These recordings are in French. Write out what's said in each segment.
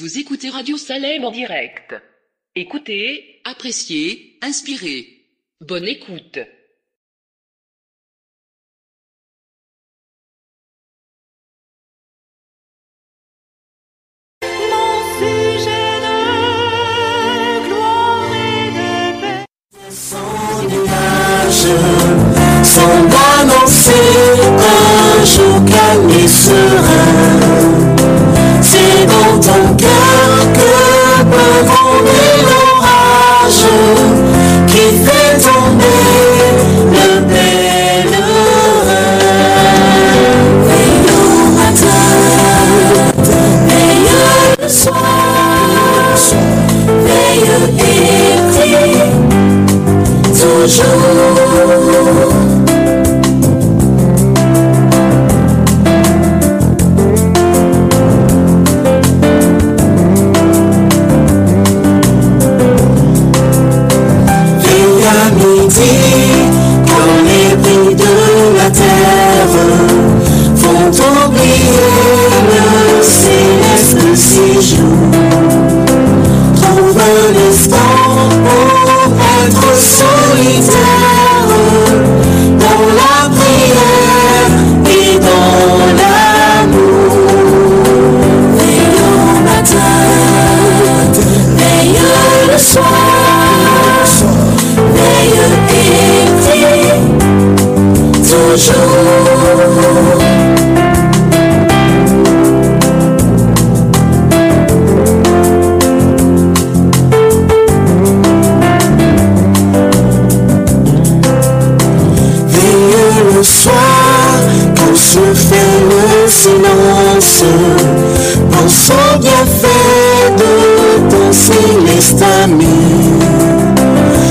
Vous écoutez Radio Salem en direct. Écoutez, appréciez, inspirez. Bonne écoute. Mon sujet de gloire et de paix. Son nuage semble annoncer un jour calme et serein. Ton cœur que peut tomber l'orage qui fait tomber le pèlerin. Veille au matin, veille le soir, veille et prie toujours. Prie toujours. Veille le soir quand se fait le silence Pense au bienfait de ton céleste ami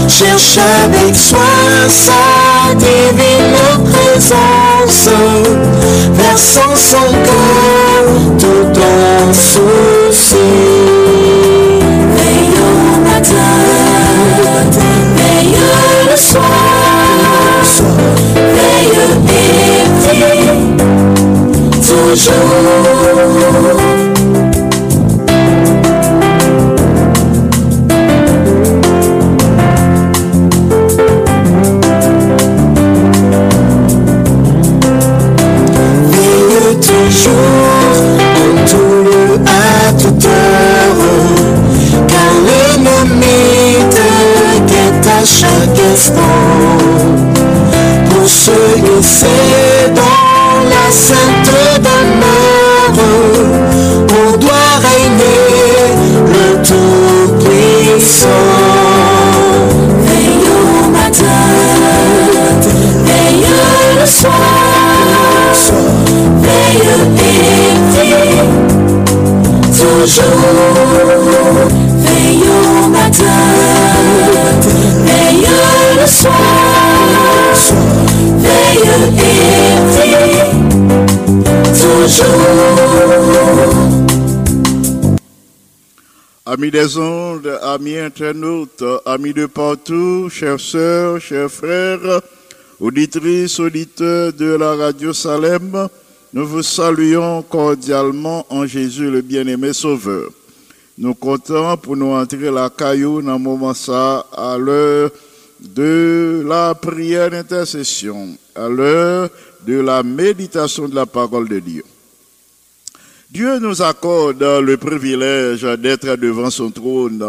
Cherche avec soin sa divine présence Versant son cœur Amis des ondes, amis internautes, amis de partout, chers sœurs, chers frères, auditrices, auditeurs de la radio Salem, nous vous saluons cordialement en Jésus le bien-aimé Sauveur. Nous comptons pour nous entrer la caillou dans un moment ça, à l'heure de la prière d'intercession, à l'heure de la méditation de la parole de Dieu. Dieu nous accorde le privilège d'être devant son trône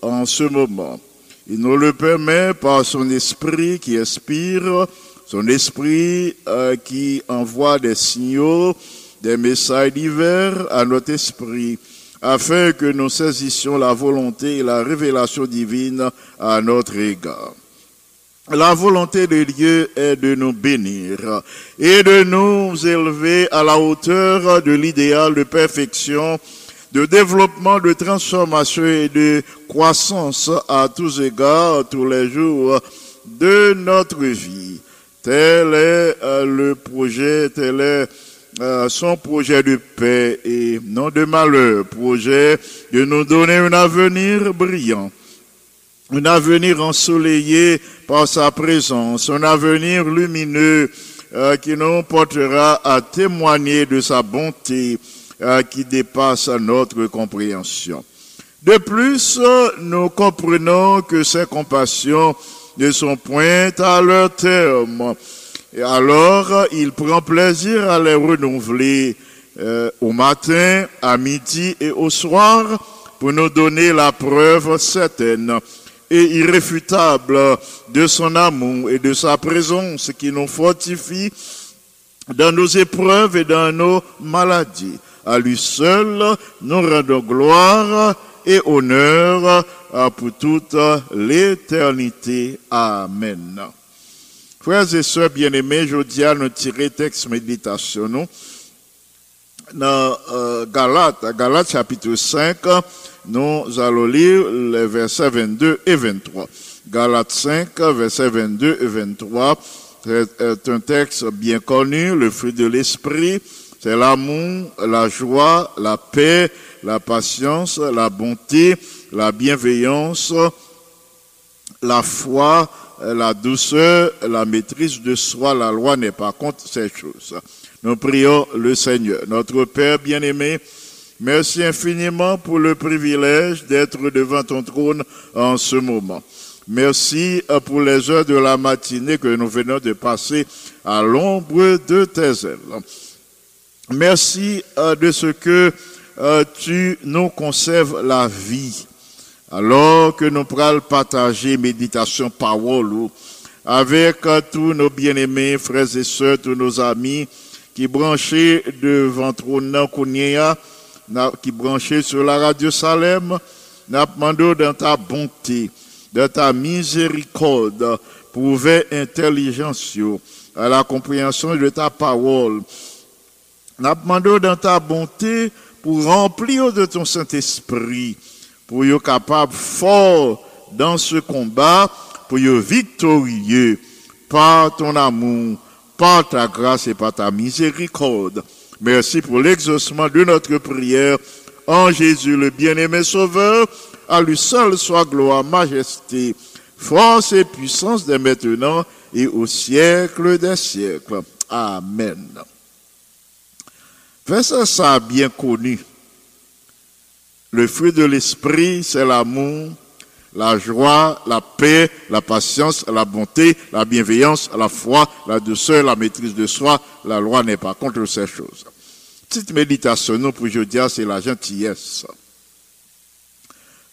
en ce moment. Il nous le permet par son esprit qui inspire, son esprit euh, qui envoie des signaux, des messages divers à notre esprit, afin que nous saisissions la volonté et la révélation divine à notre égard. La volonté de Dieu est de nous bénir et de nous élever à la hauteur de l'idéal de perfection, de développement, de transformation et de croissance à tous égards, tous les jours de notre vie. Tel est euh, le projet, tel est euh, son projet de paix et non de malheur, projet de nous donner un avenir brillant un avenir ensoleillé par sa présence, un avenir lumineux euh, qui nous portera à témoigner de sa bonté, euh, qui dépasse notre compréhension. De plus, nous comprenons que ces compassions ne sont point à leur terme. Et alors, il prend plaisir à les renouveler euh, au matin, à midi et au soir pour nous donner la preuve certaine et irréfutable de son amour et de sa présence qui nous fortifie dans nos épreuves et dans nos maladies. À lui seul, nous rendons gloire et honneur pour toute l'éternité. Amen. Frères et sœurs bien-aimés, je dis à nous tirer texte méditation, dans euh, Galates, Galates chapitre 5, nous allons lire les versets 22 et 23. Galates 5, versets 22 et 23, c'est un texte bien connu, le fruit de l'esprit, c'est l'amour, la joie, la paix, la patience, la bonté, la bienveillance, la foi, la douceur, la maîtrise de soi. La loi n'est pas contre ces choses. Nous prions le Seigneur, notre Père bien-aimé. Merci infiniment pour le privilège d'être devant ton trône en ce moment. Merci euh, pour les heures de la matinée que nous venons de passer à l'ombre de tes ailes. Merci euh, de ce que euh, tu nous conserves la vie. Alors que nous pourrons partager méditation parole avec tous nos bien-aimés frères et sœurs, tous nos amis qui branchés devant trône Kounia, qui branchés sur la radio Salem, nous demandons dans ta bonté, de ta miséricorde, pour ouvrir intelligence à la compréhension de ta parole. Nous demandons dans ta bonté pour remplir de ton Saint-Esprit, pour être capable fort dans ce combat, pour être victorieux par ton amour, par ta grâce et par ta miséricorde. Merci pour l'exaucement de notre prière en Jésus le bien-aimé Sauveur. À lui seul soit gloire, majesté, force et puissance dès maintenant et au siècle des siècles. Amen. Verset ça bien connu. Le fruit de l'esprit, c'est l'amour, la joie, la paix, la patience, la bonté, la bienveillance, la foi, la douceur, la maîtrise de soi. La loi n'est pas contre ces choses. Petite méditation nous, pour aujourd'hui, c'est la gentillesse.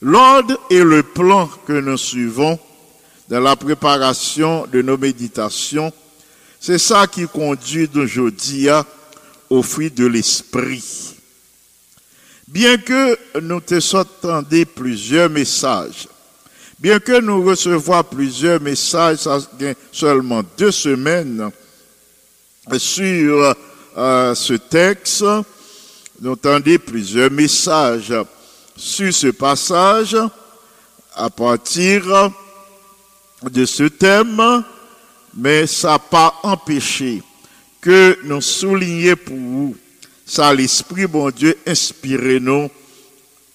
L'ordre et le plan que nous suivons dans la préparation de nos méditations, c'est ça qui conduit d'aujourd'hui au fruit de l'esprit. Bien que nous te entendons plusieurs messages, bien que nous recevons plusieurs messages, ça seulement deux semaines sur euh, ce texte, nous entendons plusieurs messages sur ce passage à partir de ce thème, mais ça n'a pas empêché que nous soulignions pour vous, ça l'Esprit bon Dieu inspiré nous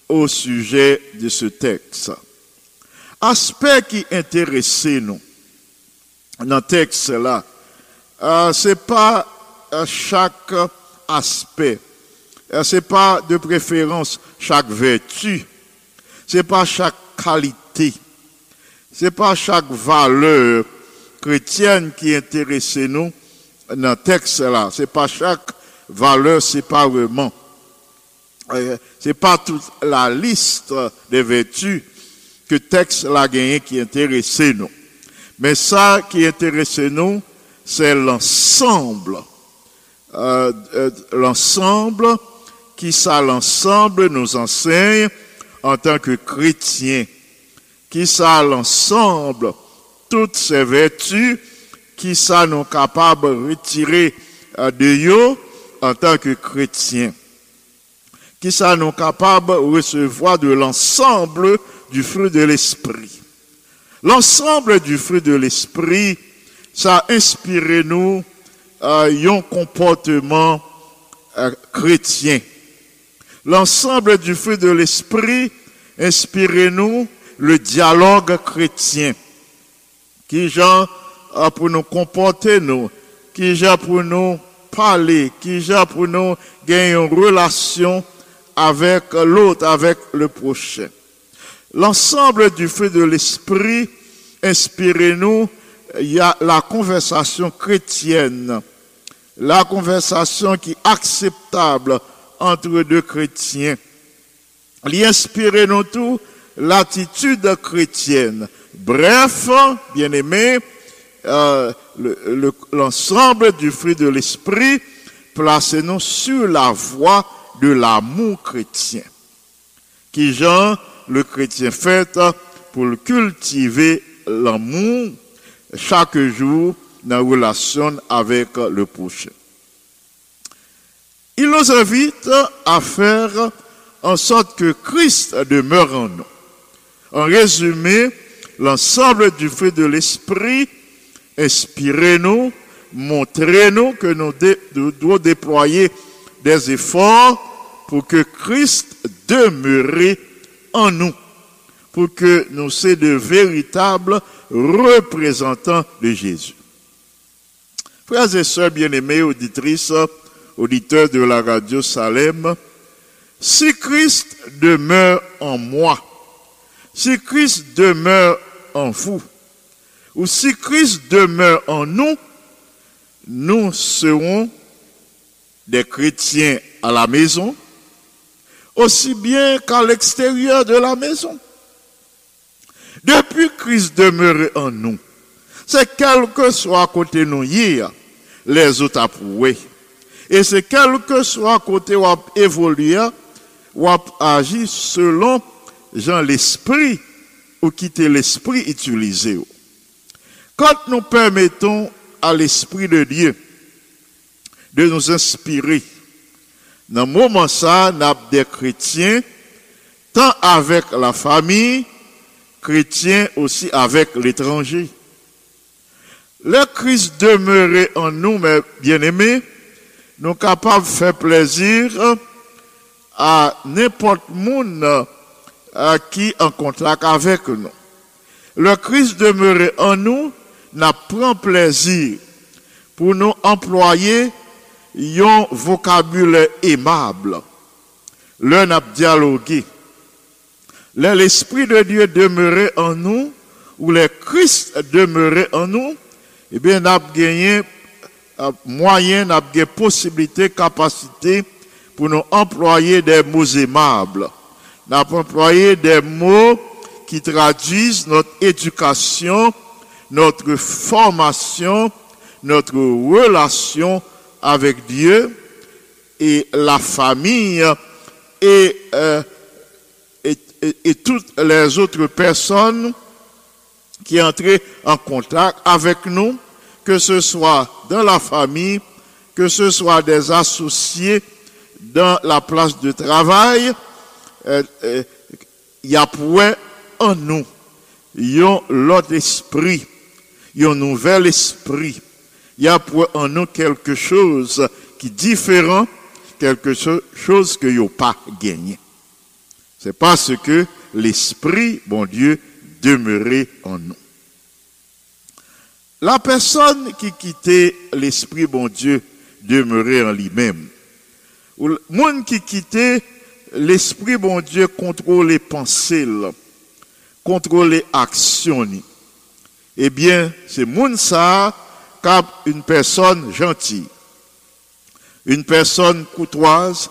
au sujet de ce texte. Aspect qui intéressait nous dans le texte là, euh, c'est pas euh, chaque aspect, euh, c'est pas de préférence chaque vertu, c'est pas chaque qualité, c'est pas chaque valeur chrétienne qui intéressait nous dans le texte là, c'est pas chaque valeur séparément. Euh, c'est pas toute la liste des vertus que texte la gagné qui intéressait nous. Mais ça qui intéressait nous, c'est l'ensemble. Euh, euh, l'ensemble qui ça l'ensemble nous enseigne en tant que chrétiens. Qui ça l'ensemble, toutes ces vertus qui ça nous capables de retirer de eux en tant que chrétiens. Qui ça nous capables de recevoir de l'ensemble du fruit de l'esprit. L'ensemble du fruit de l'esprit, ça a nous un comportement euh, chrétien. L'ensemble du fruit de l'esprit inspiré nous le dialogue chrétien. Qui genre pour nous comporter qui genre pour nous parler, qui j'ai pour nous gagner une relation avec l'autre, avec le prochain. L'ensemble du fruit de l'esprit, inspirez-nous, la conversation chrétienne, la conversation qui est acceptable entre deux chrétiens. L'inspirez-nous tout l'attitude chrétienne. Bref, bien aimé, euh, le- le- l'ensemble du fruit de l'esprit, placez-nous sur la voie de l'amour chrétien. Qui le chrétien fait pour cultiver l'amour chaque jour dans la relation avec le prochain. Il nous invite à faire en sorte que Christ demeure en nous. En résumé, l'ensemble du fruit de l'esprit, inspirez-nous, montrez-nous que nous, nous devons déployer des efforts pour que Christ demeure nous, pour que nous soyons de véritables représentants de Jésus. Frères et sœurs bien-aimés, auditrices, auditeurs de la radio Salem, si Christ demeure en moi, si Christ demeure en vous, ou si Christ demeure en nous, nous serons des chrétiens à la maison, aussi bien qu'à l'extérieur de la maison. Depuis Christ demeure en nous, c'est quel que soit côté nous hier, les autres approuvé. Et c'est quel que soit à côté ou évolué, ou agir selon Jean l'esprit ou quitter l'esprit utilisé. Quand nous permettons à l'esprit de Dieu de nous inspirer, dans le moment ça, nous avons des chrétiens, tant avec la famille, chrétiens aussi avec l'étranger. Le Christ demeurait en nous, mes bien-aimés, nous sommes capables de faire plaisir à n'importe monde euh, qui est en contact avec nous. Le Christ demeurait en nous, n'a prend plaisir pour nous employer un vocabulaire aimable. L'un a dialogué. L'Esprit de Dieu demeurait en nous, ou le Christ demeurait en nous, eh bien, n'a gagné euh, moyen, n'a gagné possibilité, capacité pour nous employer des mots aimables. N'a employé des mots qui traduisent notre éducation, notre formation, notre relation avec Dieu et la famille et, euh, et, et- toutes les autres personnes qui entrent en contact avec nous, que ce soit dans la famille, que ce soit des associés dans la place de travail, euh, euh, il y a point en nous, il y a l'autre esprit, il y a un nouvel esprit, il y a en nous quelque chose qui est différent, quelque cho- chose que n'y pas gagné. C'est parce que l'esprit, bon Dieu, demeurait en nous. La personne qui quittait l'esprit, bon Dieu, demeurait en lui-même. Ou le monde qui quittait l'esprit, bon Dieu, contrôle les pensées, les actions. Eh bien, c'est monde ça, une personne gentille, une personne courtoise,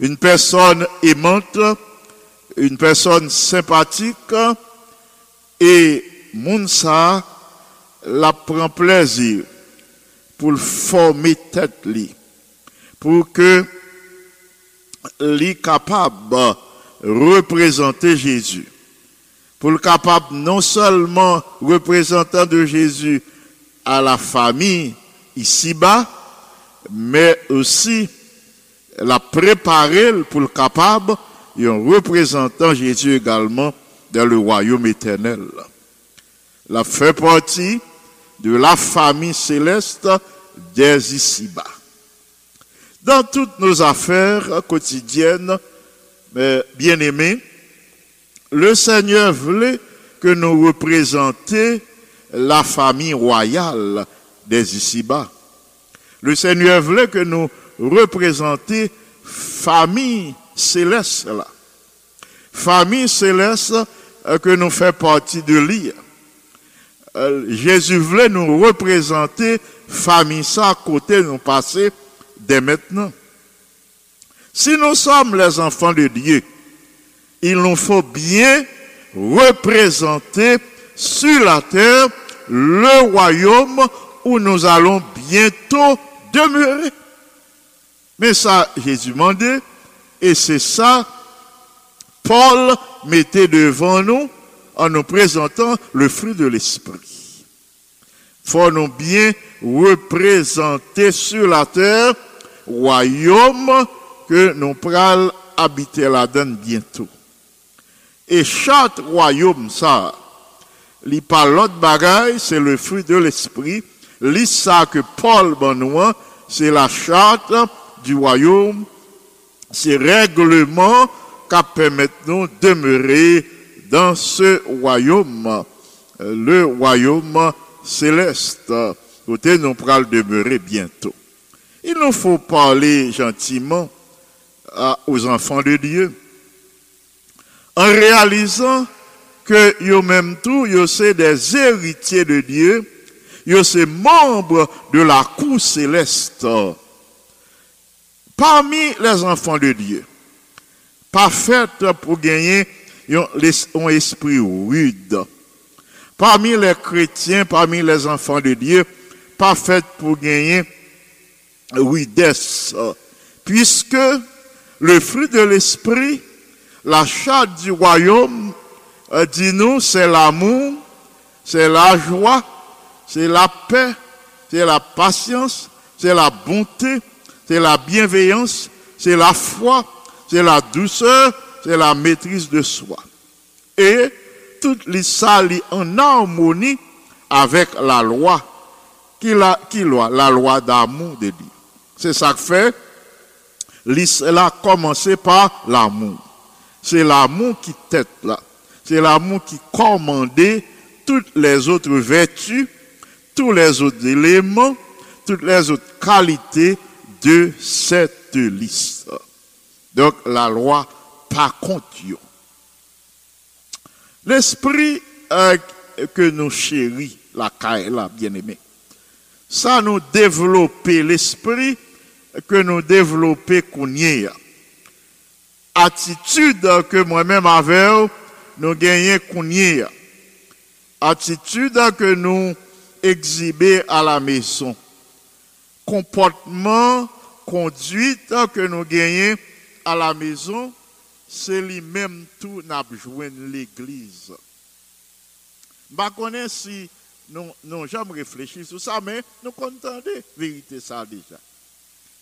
une personne aimante, une personne sympathique, et moun ça, la prend plaisir pour former tête li, pour que li capable représenter Jésus, pour le capable non seulement représentant de Jésus à la famille ici-bas, mais aussi la préparer pour le capable et en représentant Jésus également dans le royaume éternel. La fait partie de la famille céleste des ici-bas. Dans toutes nos affaires quotidiennes, bien-aimés, le Seigneur voulait que nous représentions la famille royale des ici-bas. Le Seigneur voulait que nous représentions famille céleste là. Famille céleste euh, que nous fait partie de lui. Euh, Jésus voulait nous représenter famille ça à côté nous passer dès maintenant. Si nous sommes les enfants de Dieu, il nous faut bien représenter sur la terre le royaume où nous allons bientôt demeurer. Mais ça, Jésus demandé, et c'est ça, Paul mettait devant nous en nous présentant le fruit de l'esprit. Faut nous bien représenter sur la terre royaume que nous pourrons habiter là-dedans bientôt. Et chaque royaume, ça, li l'autre bagaille, c'est le fruit de l'esprit. Li que Paul Benoît, c'est la charte du royaume, c'est règlement qui permettent nous de demeurer dans ce royaume, euh, le royaume céleste, côté nous pourrons demeurer bientôt. Il nous faut parler gentiment à- aux enfants de Dieu en réalisant que yo même tout, yo c'est des héritiers de Dieu, yo c'est membres de la cour céleste. Parmi les enfants de Dieu, pas fait pour gagner un esprit rude. Parmi les chrétiens, parmi les enfants de Dieu, pas fait pour gagner rudesse. Puisque le fruit de l'esprit, la charte du royaume, euh, dit nous, c'est l'amour, c'est la joie, c'est la paix, c'est la patience, c'est la bonté, c'est la bienveillance, c'est la foi, c'est la douceur, c'est la maîtrise de soi. Et toutes les salis en harmonie avec la loi, qui la, qui loi, la loi d'amour de Dieu. C'est ça que fait, l'islam a commencé par l'amour. C'est l'amour qui tête là. C'est l'amour qui commandait toutes les autres vertus, tous les autres éléments, toutes les autres qualités de cette liste. Donc la loi par contre. L'esprit euh, que nous chéris, la caille là, bien aimé, ça nous développer l'esprit que nous développer kounye. Attitude que moi-même avec nous gagnons kounye. Attitude que nous exhiber à la maison. Comportement, conduite que nous gagnons à la maison, c'est lui-même tout n'a l'église. Je connais si nous n'avons jamais réfléchi sur ça, mais nous contendons vérité ça déjà.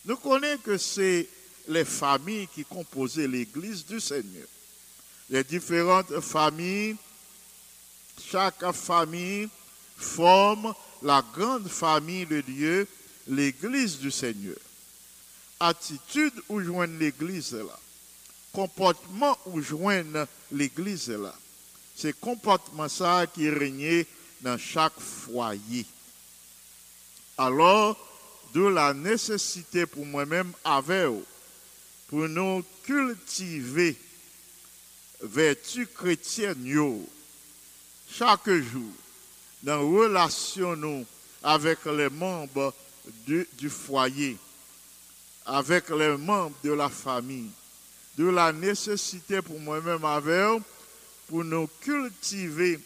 Nous connaissons que c'est les familles qui composaient l'église du Seigneur. Les différentes familles, chaque famille forme la grande famille de Dieu, l'église du Seigneur. Attitude où joindre l'église là. Comportement où joindre l'église là. C'est comportement ça qui régnait dans chaque foyer. Alors, de la nécessité pour moi-même avec pour nous cultiver vertu chrétienne yo, chaque jour dans relation nous avec les membres du, foyer, avec les membres de la famille, de la nécessité pour moi-même avec pour nous cultiver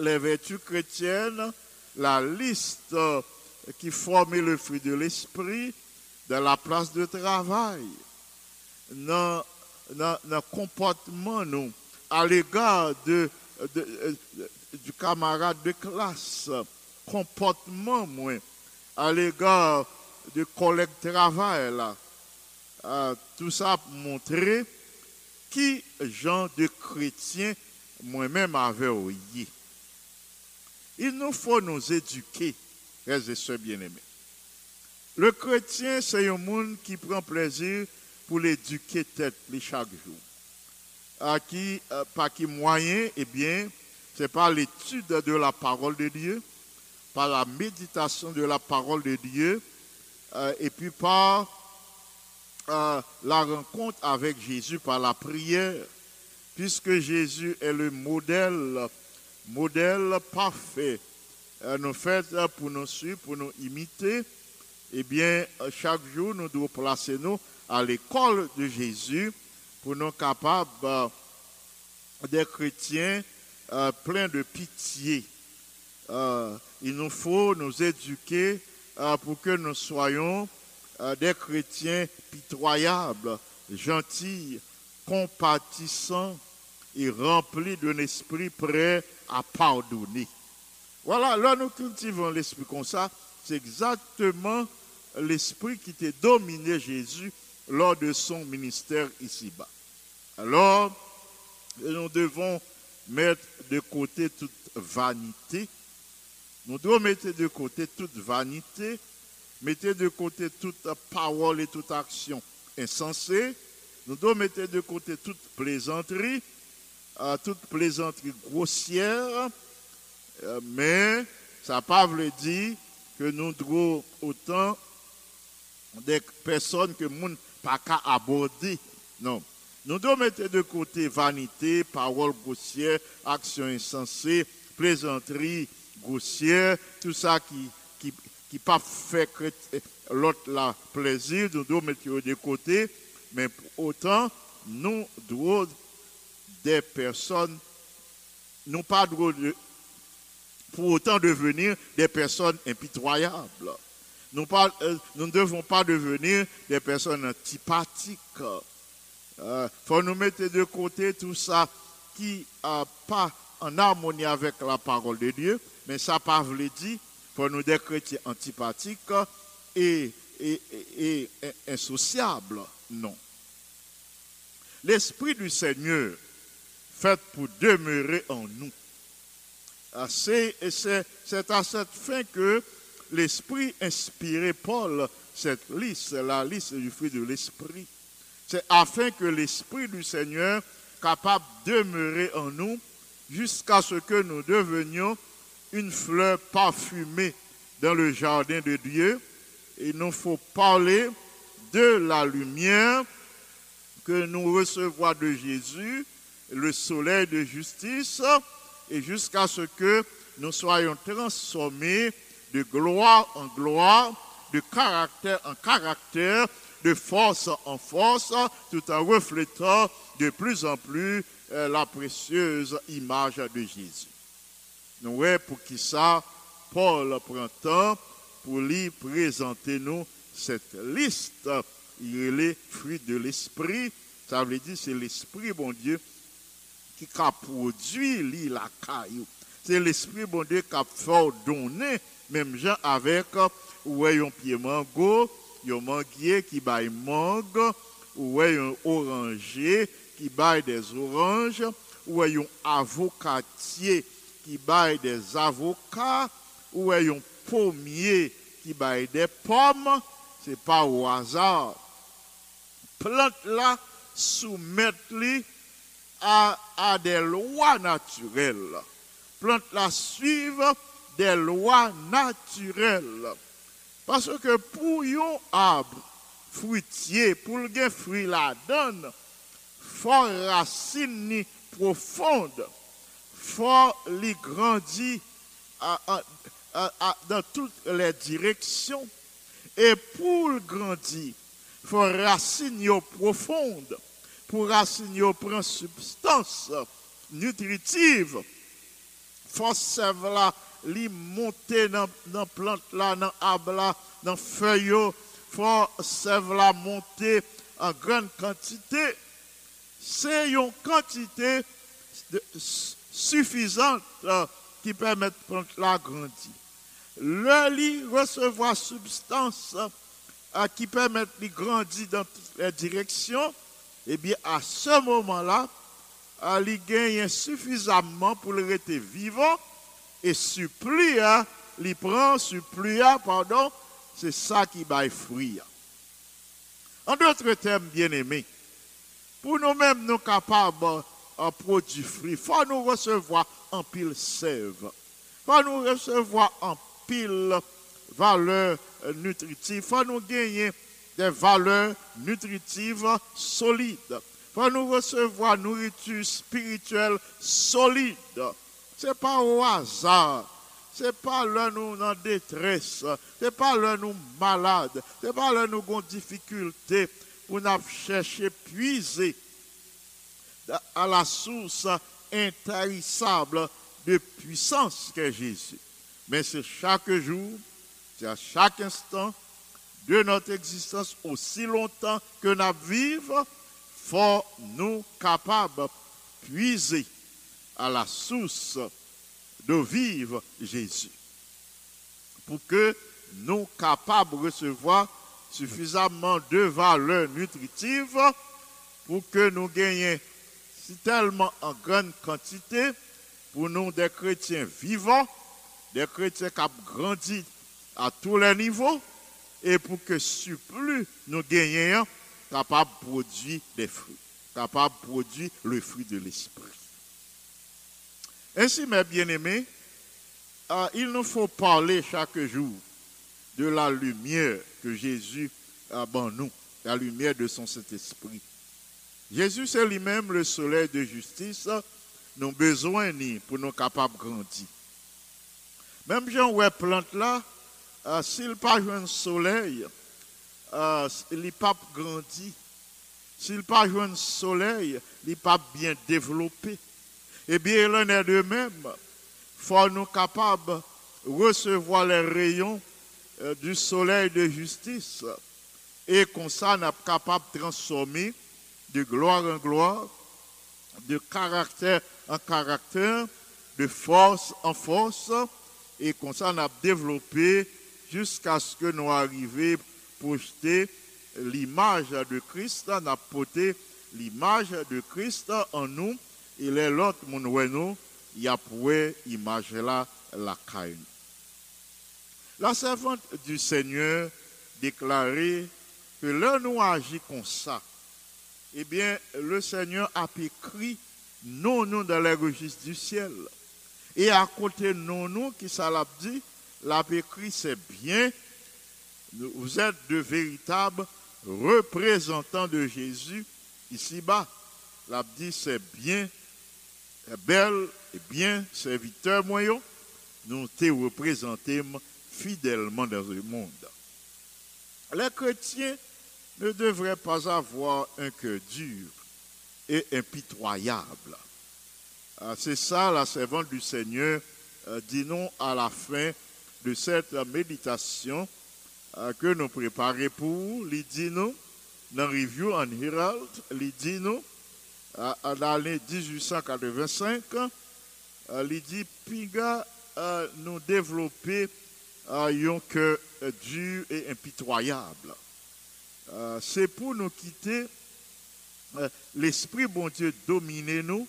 les vertus chrétiennes, la liste euh, qui formait le fruit de l'esprit dans la place de travail, dans dans le comportement nous, à l'égard de, de- euh, du camarade de classe, comportement moins, à l'égard du collègue de travail là. Euh, tout ça pour montrer qui genre de chrétien moi-même avait ouïe. Il nous faut nous éduquer, frères et bien-aimés. Le chrétien, c'est un monde qui prend plaisir pour l'éduquer tête chaque jour. À qui, euh, par qui moyen, eh bien, c'est par l'étude de la parole de Dieu, par la méditation de la parole de Dieu, euh, et puis par euh, la rencontre avec Jésus, par la prière, puisque Jésus est le modèle, modèle parfait, euh, nous fait pour nous suivre, pour nous imiter, eh bien, euh, chaque jour, nous devons placer nous à l'école de Jésus pour nous capables euh, des chrétiens euh, pleins de pitié. Il nous faut nous éduquer pour que nous soyons des chrétiens pitoyables, gentils, compatissants et remplis d'un esprit prêt à pardonner. Voilà, là nous cultivons l'esprit comme ça. C'est exactement l'esprit qui était dominé Jésus lors de son ministère ici-bas. Alors, nous devons mettre de côté toute vanité. Nous devons mettre de côté toute vanité, mettre de côté toute parole et toute action insensée. Nous devons mettre de côté toute plaisanterie, euh, toute plaisanterie grossière, euh, mais ça pas veut dire que nous devons autant des personnes que nous pas qu'à aborder. Non. Nous devons mettre de côté vanité, parole grossière, action insensée, plaisanterie grossière, tout ça qui qui qui pas fait l'autre la plaisir, nous devons mettre de côté, mais pour autant nous devons des personnes nous pas de pour autant devenir des personnes impitoyables. Euh, nous ne devons pas devenir des personnes antipathiques. Il faut nous mettre de côté tout ça qui n'est pas en harmonie avec la parole de Dieu, mais ça pas veut dire pour nous des chrétiens antipathiques et, et. Non. L'Esprit du Seigneur fait pour demeurer en nous. Ah, c'est à cette fin que l'Esprit inspirait Paul cette liste, la liste du fruit de l'Esprit. C'est afin que l'Esprit du Seigneur capable de demeurer en nous jusqu'à ce que nous devenions une fleur parfumée dans le jardin de Dieu. Il nous faut parler de la lumière que nous recevons de Jésus, le soleil de justice, et jusqu'à ce que nous soyons transformés de gloire en gloire, de caractère en caractère, de force en force, tout en reflétant de plus en plus euh, la précieuse image de Jésus. Nous voyons pour qui ça, Paul prend temps pour lui présenter nous cette liste. Il est les fruits de l'esprit. Ça veut dire c'est l'esprit, bon Dieu, qui a produit la caillou. C'est l'esprit, bon Dieu, qui a fait donner, même gens avec, ou un pied mango, un manguier qui baille mangue, ou un oranger qui baille des oranges, ou un avocatier qui baille des avocats, ou un pommier qui baille des pommes, c'est pas au hasard. Plante là, soumettre à, à des lois naturelles. Plante la suivre des lois naturelles. Parce que pour un arbre fruitier, pour le fruit la donne, faut racine profonde, faut li grandi à- à- à- à- dans toutes les directions. Et pour le grandir, faut racine profonde. Pour racine prend substance nutritive. Sève là, li monter dans dans plante là, dans arbre là, dans feuille yo. Faut sève là monter en grande quantité. C'est une quantité de- suffisante euh, qui permet de plante là grandir. Le lit recevoir substance euh, qui permet de grandir dans toutes les directions, eh bien, à ce moment-là, euh, il gagne suffisamment pour le rester vivant et supplie, hein, il prend, pardon, c'est ça qui va fruit. En d'autres termes, bien-aimés, pour nous-mêmes, nous capables de produire fruit, il faut nous recevoir en pile sève. Il faut nous recevoir en pile valeurs euh, nutritives. faut nous gagner des valeurs nutritives solides. faut nous recevoir nourriture spirituelle solide. C'est pas au hasard. C'est pas là nous en détresse. C'est pas là nous malades. C'est pas là nous avons difficulté pour nous chercher puiser à la source intarissable de puissance qu'est Jésus. Mais c'est chaque jour, c'est à chaque instant de notre existence, aussi longtemps que nous vivons, faut nous capables puiser à la source de vivre Jésus. Pour que nous capables de recevoir suffisamment de valeurs nutritives pour que nous gagnions tellement en grande quantité pour nous des chrétiens vivants, des chrétiens qui ont grandi à tous les niveaux et pour que surplus nous gagnions capable de produire des fruits, capable de produire le fruit de l'esprit. Ainsi, mes bien-aimés, euh, il nous faut parler chaque jour de la lumière que Jésus a en nous, la lumière de son Saint-Esprit. Jésus, c'est lui-même le soleil de justice, nous avons besoin ni pour nous capables de grandir. Même si on plante là, euh, s'il pas un soleil, euh, il pas grandi. S'il pas un soleil, il pas bien développé. Eh bien, il en est de même. Faut nous capables de recevoir les rayons euh, du soleil de justice. Et comme ça, nous sommes capables de transformer de gloire en gloire, de caractère en caractère, de force en force. Et comme ça, a développé jusqu'à ce que nous arrivions à projeter l'image de Christ, a porté l'image de Christ en nous. Et les autres, mon nous, y a pour image là, la caille. La servante du Seigneur déclarait que là, nous agit comme ça. Eh bien, le Seigneur a écrit non, nous dans les registres du ciel. Et à côté non, nous, qui ça l'a écrit c'est bien, vous êtes de véritables représentants de Jésus ici-bas. L'a dit c'est bien, belle et bien serviteur moyen, nous te représentons fidèlement dans le monde. Les chrétiens ne devraient pas avoir un cœur dur et impitoyable. Ah, c'est ça la servante du Seigneur euh, dit nous à la fin de cette méditation euh, que nous préparons pour, il dit dans Review and Herald, à l'année 1885, il dit, Piga nous développer un cœur dur et impitoyable. Euh, c'est pour nous quitter euh, l'Esprit bon Dieu dominer nous,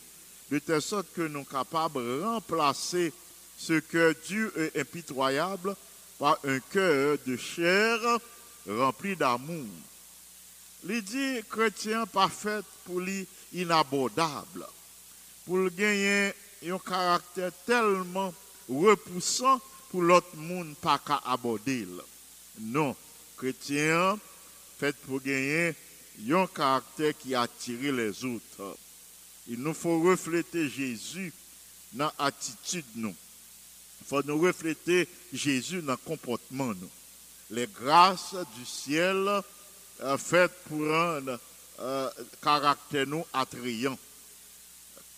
de telle sorte que nous sommes capables de remplacer ce cœur dur et impitoyable par un cœur de chair rempli d'amour. Dit chrétien parfait pour lui inabordable, pour gagner un caractère tellement repoussant pour l'autre monde pas qu'à aborder. Non, chrétien fait pour gagner un caractère qui attire les autres. Il nous faut refléter Jésus dans l'attitude. Il faut nous refléter Jésus dans le comportement nous. Les grâces du ciel euh, faites pour un euh, caractère nous attrayant.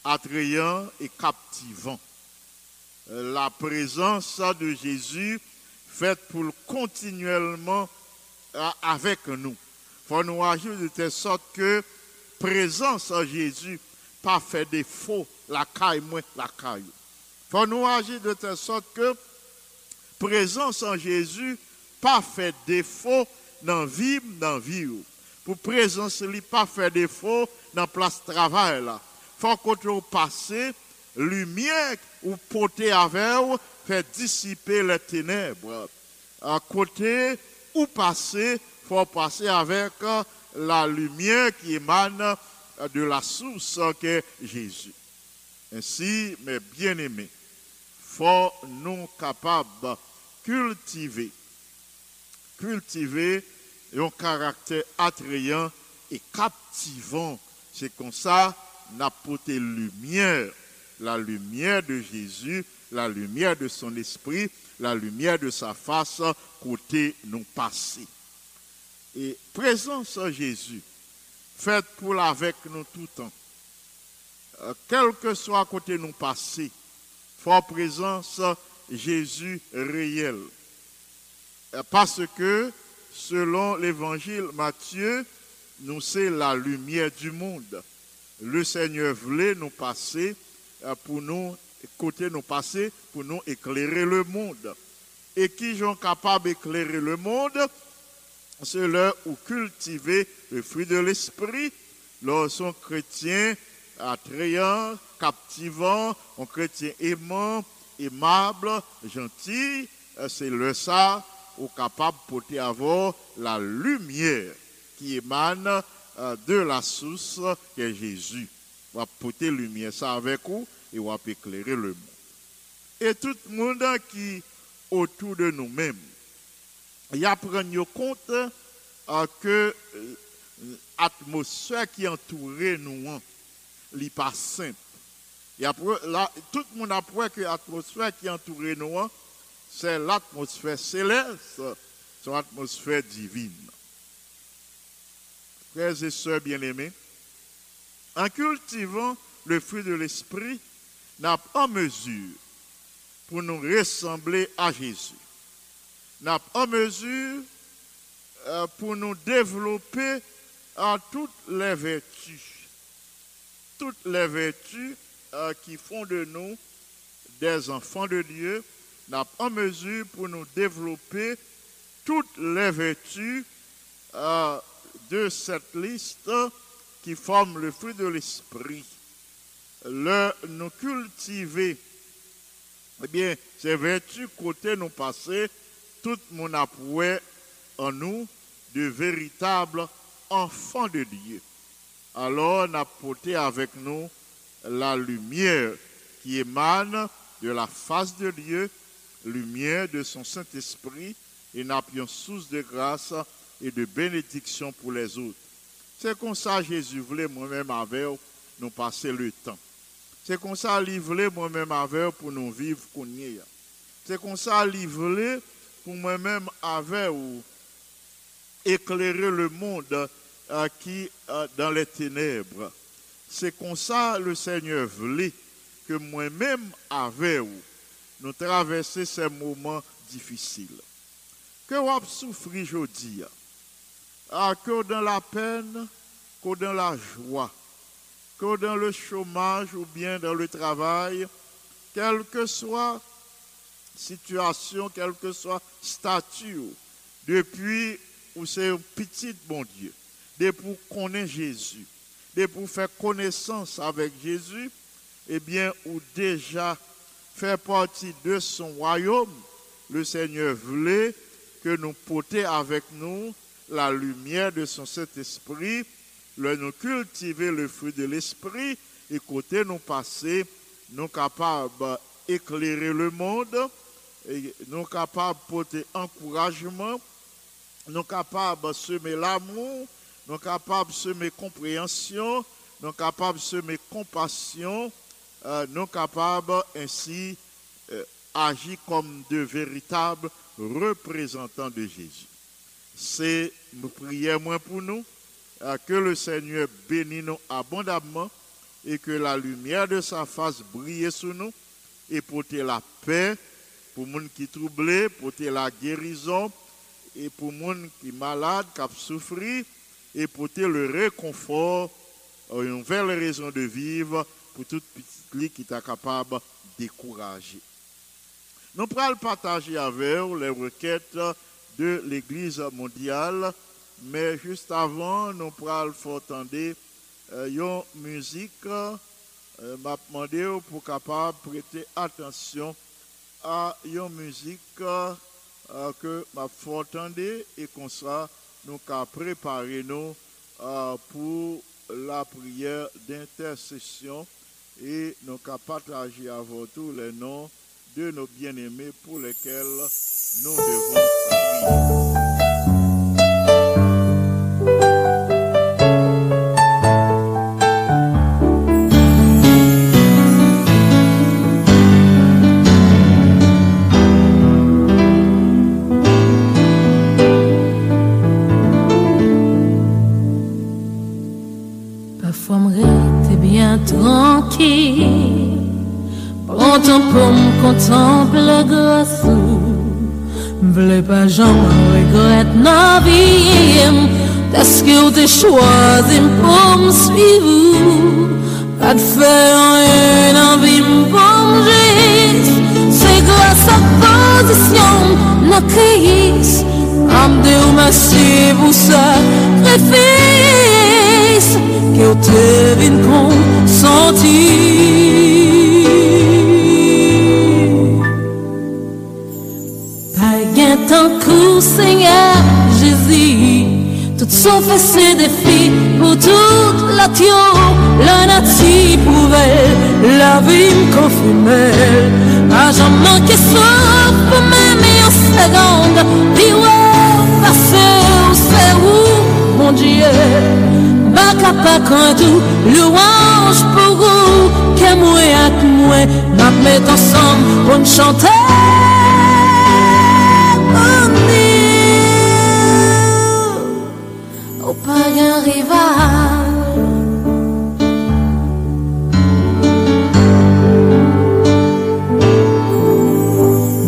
Attrayant et captivant. Euh, la présence de Jésus faite pour continuellement avec nous. faut nous agir de telle sorte que présence en Jésus pas fait défaut la caille moins la caille. faut nous agir de telle sorte que présence en Jésus pas fait défaut dans vie dans vie. Pour présence li pas fait défaut dans place travail là. Faut qu'on passe lumière ou porter avec fait dissiper les ténèbres. À côté ou passer, faut passer avec euh, la lumière qui émane euh, de la source qu'est Jésus. Ainsi, mes bien-aimés, faut nous capables de cultiver cultiver un caractère attrayant et captivant. C'est comme ça, n'a porté lumière, la lumière de Jésus, la lumière de son esprit, la lumière de sa face, côté nous passé. Et présence en Jésus, faite pour avec nous tout le temps. Euh, quel que soit côté nous passé, fort présence Jésus réel. Euh, Parce que, selon l'évangile Matthieu, nous c'est la lumière du monde. Le Seigneur voulait nous passer euh, pour nous, côté nous passer, pour nous éclairer le monde. Et qui sont capables d'éclairer le monde, c'est leur où cultiver le fruit de l'esprit, leur sont chrétiens attrayants, captivants, un chrétien aimant, aimable, gentil, euh, c'est le ça ou capable de porter la lumière qui émane euh, de la source qui est Jésus. On va porter lumière ça avec vous et on va éclairer le monde. Et tout le monde qui autour de nous-mêmes, il prendre compte que l'atmosphère qui entoure nous, n'est pas simple. Tout le monde apprend que l'atmosphère qui entoure nous, c'est l'atmosphère céleste, c'est l'atmosphère divine. Frères et sœurs bien-aimés, en cultivant le fruit de l'esprit, n'a pas en mesure pour nous ressembler à Jésus. N'a pas en mesure euh, pour nous développer à toutes les vertus. Toutes les vertus euh, qui font de nous des enfants de Dieu, n'a en mesure pour nous développer toutes les vertus euh, de cette liste qui forme le fruit de l'esprit. Le, nous cultiver, eh bien, ces vertus côté nous passer, tout le monde en nous de véritables enfants de Dieu. Alors, on a porté avec nous la lumière qui émane de la face de Dieu, lumière de son Saint-Esprit, et source de grâce et de bénédiction pour les autres. C'est comme ça Jésus voulait moi-même avec nous passer le temps. C'est comme ça voulait moi-même avec pour nous vivre qu'on y est. C'est comme ça voulait pour moi-même avec vous éclairer le monde euh, qui euh, dans les ténèbres. C'est comme ça le Seigneur voulait que moi-même avec nous traverser ces moments difficiles. Que vous souffrez aujourd'hui, ah, que dans la peine, que dans la joie, que dans le chômage ou bien dans le travail, quelle que soit situation, quel que soit statut, depuis où c'est un petit bon Dieu, depuis pour connaître Jésus, depuis pour faire connaissance avec Jésus, eh bien, ou déjà fait partie de son royaume, le Seigneur voulait que nous portions avec nous la lumière de son Saint-Esprit, le nous cultiver le fruit de l'Esprit, et côté nous passer, nous capables d'éclairer le monde, et nous capables de porter encouragement, nous capables de semer l'amour, nous capables de semer compréhension, nous capables de semer compassion, euh, nous capables ainsi euh, agir comme de véritables représentants de Jésus. C'est ma prière moins pour nous, euh, que le Seigneur bénisse nous abondamment et que la lumière de sa face brille sur nous et porter la paix pour les gens qui troublés, porter la guérison et pour les gens qui sont malades, qui souffrent et porter le réconfort, euh, une nouvelle raison de vivre pour toute petite qui est capable de décourager. Nous pourrons partager avec vous les requêtes de l'Église mondiale, mais juste avant, nous pourrons entendre euh, une musique. Euh, m'a demandé pour capable prêter attention à une musique euh, que m'a entendre et comme ça nous avons préparé nous pour la prière d'intercession et nous avons partagé avec tous les noms de nos bien-aimés pour lesquels nous devons prier. Vle pas jamais regretter ma vie Parce que vous choisi pour me suivre Pas de faire rien dans vie me venger C'est grâce à position na crise Am Deus merci pour sacrifice Que eu teve consentir Seigneur Jésus Tout sauf ces défis pour toute la tio La natie pouvait la vie me confirmer A jamais manqué sauf pour même en seconde Puis ouais, passer c'est où mon Dieu? Baka pa kantou, louange pour vous Que moi ak moi, n'a met ensemble pour nous Au pagan rival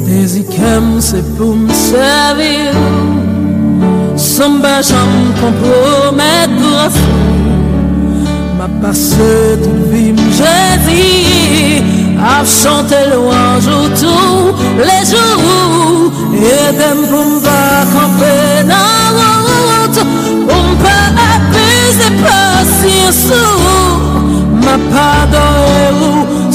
Desikem c'est pour me servir. Sans jamais compromettre grâce M'a passé toute vie Jésus A chante louange ou tou Le jou Edem pou mba kampe nan wot Pou mpa apize pasye sou Ma padon e ou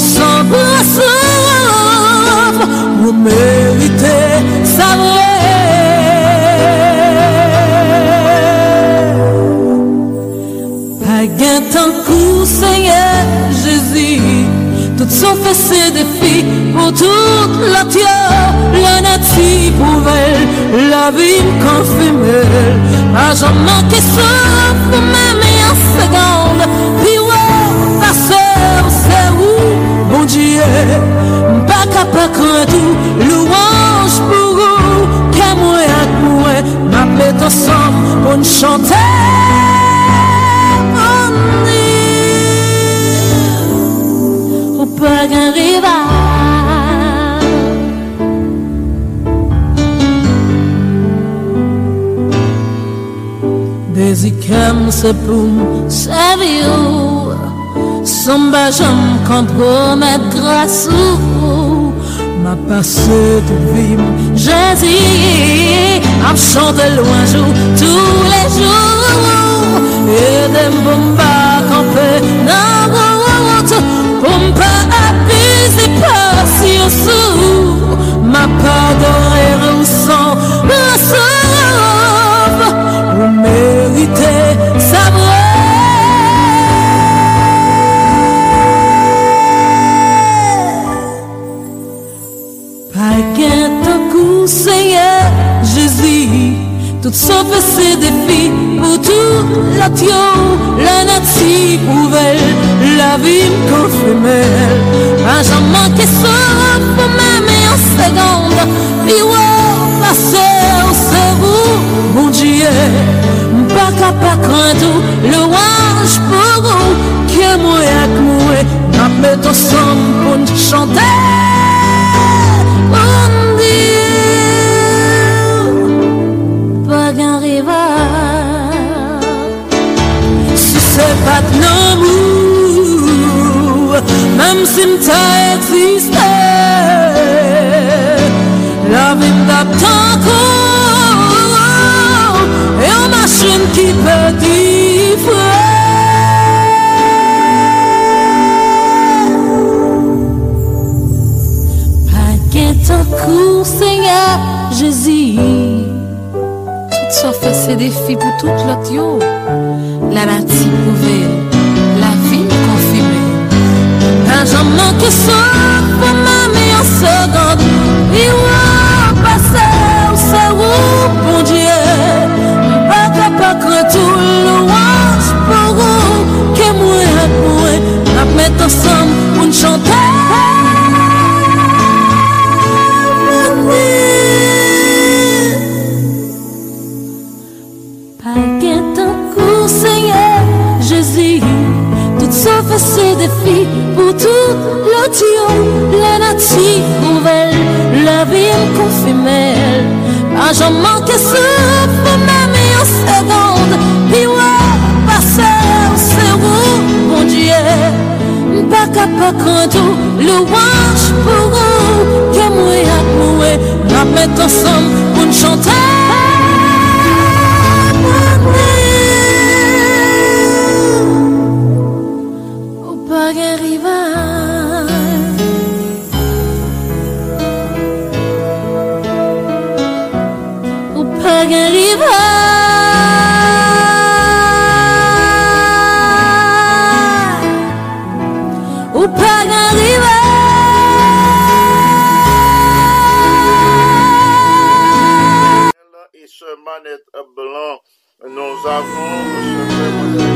tout lot yo La nati pou vel La vin kon fumel A jan manke sof Pou mèm yon segond Pi wè, pase ou se ou Bon diye Baka pa kredou Louange pou ou Kè mwen ak mwen Mèm letan san Pon chante kem se pou msevi ou Samba jom kompromet grasou. Ma pase tout vim, jezi. Am chante louanjou, tou le jou E dem bomba kampe nan wout Pompe apize pasi ou sou. Ma padore rousan, rousan. mat yo La nat si pouvel La vim kon femel Pa jan manke sa Pou mèmè an segande Pi wè pase an se vou Bon diye Mbaka pa krentou Le waj pou rou Kè mwen ak mwen Mèm eto san pou chante pas de l'amour, même si m't'a existé, la vie m'attend encore, et en machine qui peut court, Seigneur Jésus. Tout ça fait ses défis pour toute l'autre. la nati pouvel, la vi konfime. Nan jan man ki sot, pou mame yon segonde, mi wè. A jan manke souf pou mèmè yon segonde Pi wè pase ou se wou Mon diye, mbak apak an tou Louanj pou ou Ke mwen ak mwen Mèmè konsom pou n'chante manette blanc, nous avons ce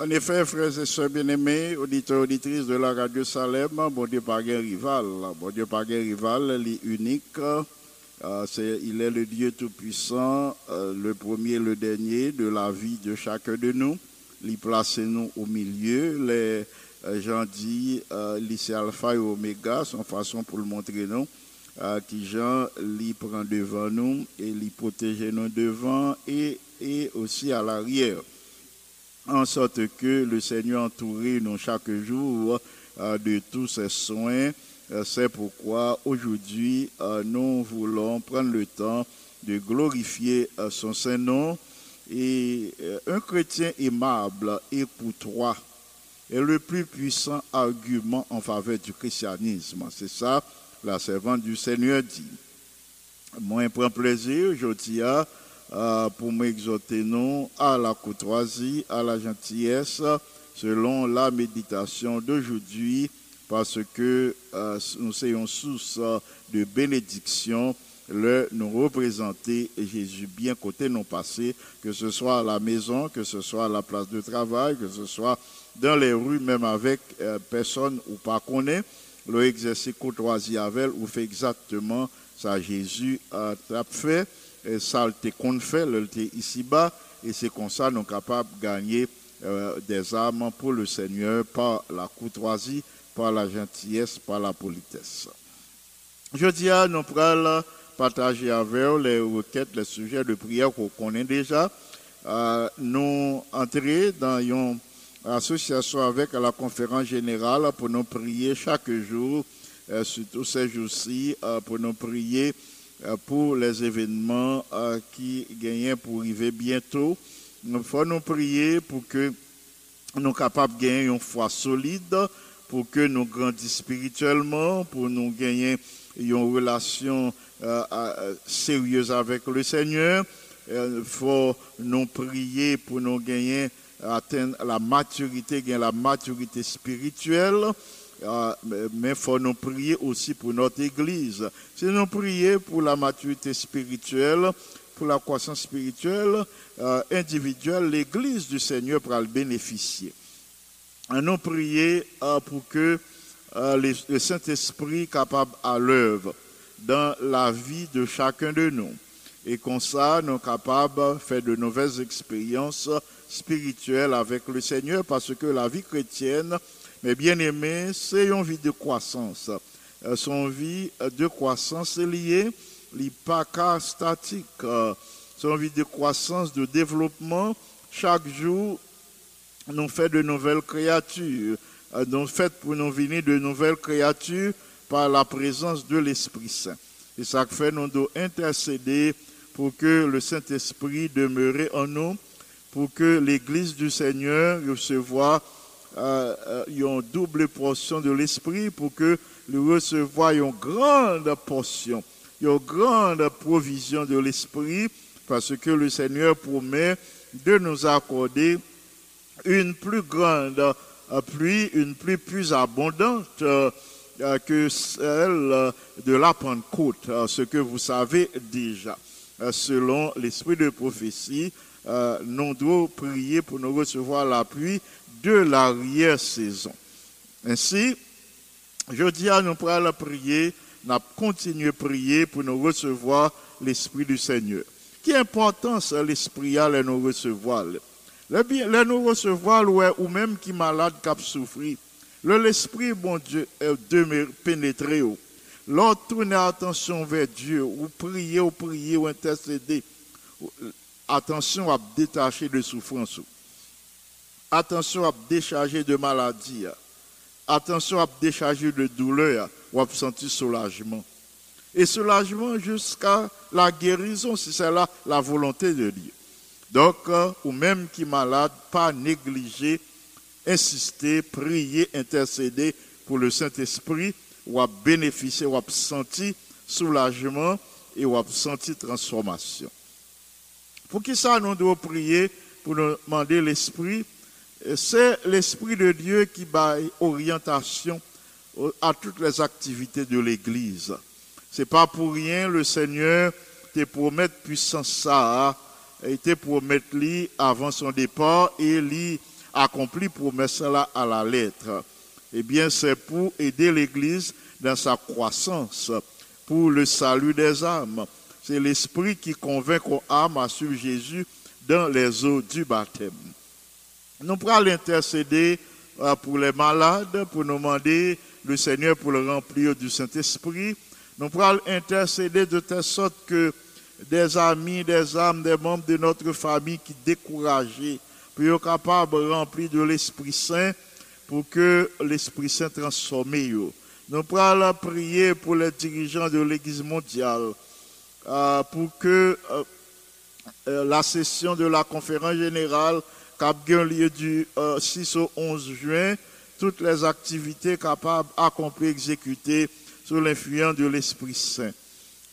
En effet, frères et sœurs bien-aimés, auditeurs, auditrices de la radio Salem, bon Dieu pas un rival, bon Dieu pas un rival, il c'est- il est le Dieu tout-puissant, euh, le premier, le dernier de la vie de chacun de nous. Il place nous au milieu, les euh, gens disent, euh, alpha et oméga, son façon pour le montrer nous, euh, qui Jean l'y prend devant nous et l'y protège nous devant et, et aussi à l'arrière en sorte que le Seigneur entourait nous chaque jour de tous ses soins. Euh, C'est pourquoi aujourd'hui, euh, nous voulons prendre le temps de glorifier euh, son Saint-Nom. Et un chrétien aimable et courtois est le plus puissant argument en faveur du christianisme. C'est ça, la servante du Seigneur dit. Moi, je prends plaisir aujourd'hui à, euh, pour m'exhorter à la courtoisie, à la gentillesse, selon la méditation d'aujourd'hui, parce que euh, nous sommes source de bénédiction, le nous représenter Jésus bien côté non passé, que ce soit à la maison, que ce soit à la place de travail, que ce soit dans les rues, même avec euh, personne ou pas connaît, le exercice courtoisie avec, ou fait exactement ça Jésus a fait, et ça le qu'on fait, le ici-bas, et c'est comme ça nous sommes capables de gagner euh, des âmes pour le Seigneur par la courtoisie, par la gentillesse, par la politesse. Je dis à nous pourrons partager avec vous les requêtes, les sujets de prière qu'on connaît déjà. Euh, nous entrer dans une association avec la conférence générale pour nous prier chaque jour, euh, surtout ces jours-ci, euh, pour nous prier pour les événements qui gagnent pour arriver bientôt. Il faut nous prier pour que nous sommes capables de gagner une foi solide, pour que nous grandissions spirituellement, pour nous gagner une relation euh, euh, sérieuse avec le Seigneur. Il faut nous prier pour nous gagner, atteindre la maturité, la maturité spirituelle. Euh, mais il faut nous prier aussi pour notre Église. Si nous prions pour la maturité spirituelle, pour la croissance spirituelle euh, individuelle, l'Église du Seigneur pourra le bénéficier. Nous prier euh, pour que euh, le, Saint-Esprit capable à l'œuvre dans la vie de chacun de nous. Et comme ça, nous sommes capables de faire de nouvelles expériences spirituelles avec le Seigneur parce que la vie chrétienne, mes bien-aimés, c'est une vie de croissance. Euh, son vie de croissance est liée, qu'à statique. Son vie de croissance, de développement, chaque jour, nous fait de nouvelles créatures. Euh, Nous fait pour nous venir de nouvelles créatures par la présence de l'Esprit Saint. Et ça fait nous devons intercéder pour que le Saint-Esprit demeure en nous, pour que l'Église du Seigneur recevoir euh, euh, une double portion de l'Esprit, pour que nous recevoir une grande portion, une grande provision de l'Esprit, parce que le Seigneur promet de nous accorder une plus grande euh, pluie, une pluie plus abondante euh, euh, que celle de la Pentecôte, ce que vous savez déjà. Selon l'esprit de prophétie, nous devons prier pour nous recevoir la pluie de l'arrière-saison. Ainsi, je dis à nous pourrons prier n'a continué à prier pour nous recevoir l'Esprit du Seigneur. Qui importance l'Esprit à nous recevoir? Le nous recevoir ou même qui malade qui a souffri. Le l'Esprit, bon Dieu, est demeuré pénétré. L'autre tourner attention vers Dieu, ou prier, ou prier, ou intercéder. Attention à détacher de souffrance. ou. Attention à décharger de maladie. Attention à décharger de douleur, ou à sentir soulagement. Et soulagement jusqu'à la guérison, si c'est là la volonté de Dieu. Donc, euh, ou même qui est malade, pas négliger, insister, prier, intercéder pour le Saint-Esprit, ou à bénéficier, ou à sentir soulagement et ou à sentir transformation. Pour qui ça nous devons prier pour nous demander l'Esprit? Et C'est l'Esprit de Dieu qui baille orientation au- à toutes les activités de l'Église. C'est pas pour rien le Seigneur te promet puissance ça, et te promet lui avant son départ et lui accomplit promesse là à la lettre. Eh bien, c'est pour aider l'Église dans sa croissance, pour le salut des âmes. C'est l'Esprit qui convainc aux âmes à suivre Jésus dans les eaux du baptême. Nous pourrons l'intercéder euh, pour les malades, pour nous demander le Seigneur pour le remplir du Saint-Esprit. Nous pourrons intercéder de telle sorte que des amis, des âmes, des membres de notre famille qui découragés, pour être capables de remplir de l'Esprit Saint, pour que l'Esprit Saint transforme. Nous pourrons prier pour les dirigeants de l'Église mondiale, euh, pour que euh, euh, la session de la conférence générale qui a lieu du euh, 6 au 11 juin, toutes les activités capables, accomplies, exécutées sous l'influence de l'Esprit Saint.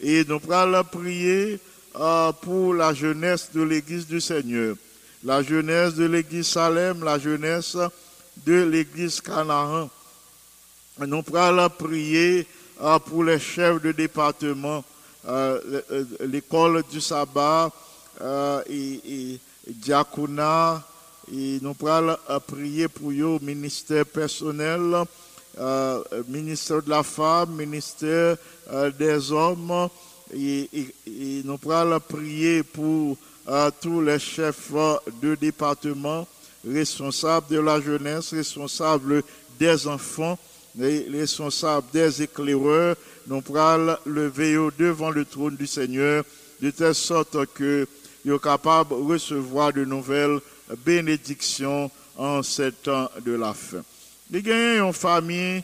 Et nous allons prier euh, pour la jeunesse de l'Église du Seigneur, la jeunesse de l'Église Salem, la jeunesse de l'Église Canaan. Nous allons prier euh, pour les chefs de département, euh, l'école du sabbat et, et. Et nous allons prier pour eux, ministère personnel, euh, ministère de la femme, ministère euh, des hommes. Et, nous prier pour euh, tous les chefs euh, de département, responsables de la jeunesse, responsables des enfants, les responsables des éclaireurs. Nous allons lever devant le trône du Seigneur de telle sorte que sont capables de recevoir de nouvelles bénédictions en ces temps de la fin. Les gagnants une famille,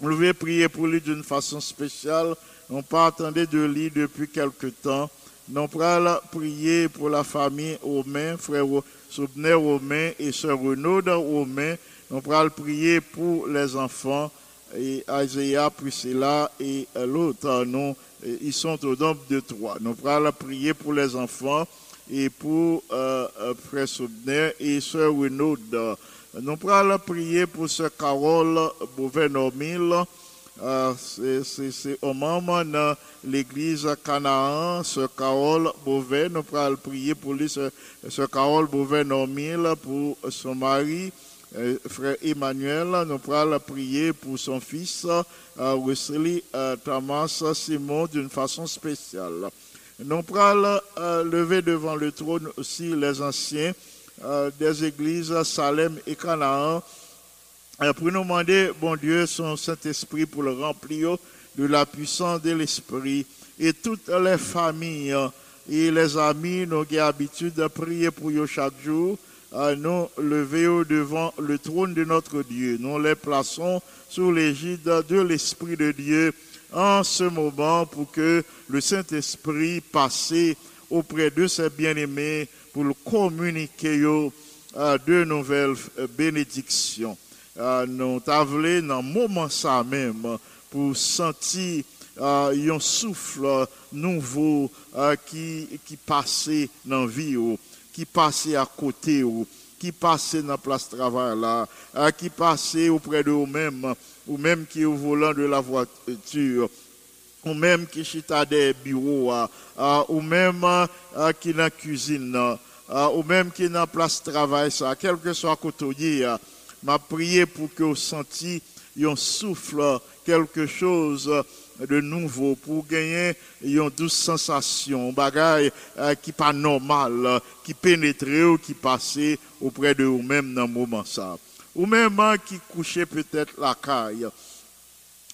on devait prier pour lui d'une façon spéciale. On pas attendait de lui depuis quelque temps. Nous allons prier pour la famille Romain, frère Soubner Romain et sœur Renaud Romain. Nous allons prier pour les enfants et Isaiah, Priscilla et l'autre euh, ils sont au nombre de trois. Nous allons prier pour les enfants et pour euh, euh, frère Soubner et sœur Renaud. Nous allons prier pour sœur Carole Bouvet-Normil. Euh, c'est- au moment dans l'église Canaan, sœur Carole Beauvais, nous allons prier pour sœur sœur Carole Beauvais-Normil, pour son mari, euh, frère Emmanuel, nous allons prier pour son fils, euh, Wesley Thomas Simon, d'une façon spéciale. Nous allons lever devant le trône aussi les anciens des églises Salem et Canaan, euh, pour nous demander, bon Dieu, son Saint-Esprit pour le remplir de la puissance de l'Esprit et toutes les familles euh, et les amis, nous avons l'habitude de prier pour eux chaque jour, euh, nous lever devant le trône de notre Dieu. Nous les plaçons sous l'égide de l'Esprit de Dieu en ce moment pour que le Saint-Esprit passe auprès de ses bien-aimés pour communiquer euh, de nouvelles euh, bénédictions. Euh, nous t'avons dans moment même pour sentir un souffle nouveau qui, qui passait dans la vie, qui passait à côté, qui passait dans la place de travail qui passait auprès de vous-même, ou même qui est au volant de la voiture ou même qui chita des bureaux, ou même qui dans la cuisine, ou même qui dans la place de travail, ça, quel que soit côté, ah, m'a prié pour que vous sentiez un souffle, quelque chose de nouveau, pour gagner une douce sensation, un bagage qui pas normal, qui pénètre ou qui passe auprès de vous-même dans le moment ça. Ou même qui couchait peut-être la caille,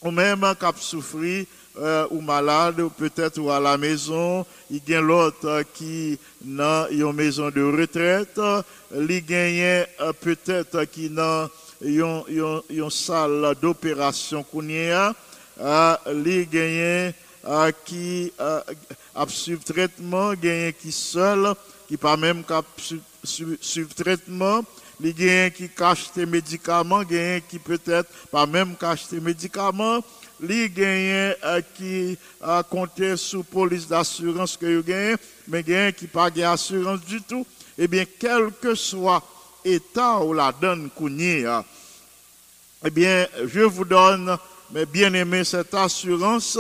ou même qui a souffert euh, ou malade, ou peut-être ou à la maison, il y a l'autre qui dans une maison de retraite, il y a euh, peut-être qui dans une, salle d'opération qu'on y a, euh, il y a euh, qui a suivi traitement, il y a qui seul, qui pas même cap su- su- suivre traitement, il y a qui cache tes médicaments, il y a qui peut-être pas même cache tes médicaments, li genyen euh, qui a compté sous police d'assurance que vous gagnez, mais genyen pas gagne assurance du tout, eh bien, quel que soit état ou la donne qu'on y a, eh je vous donne, mes bien-aimés, cette assurance,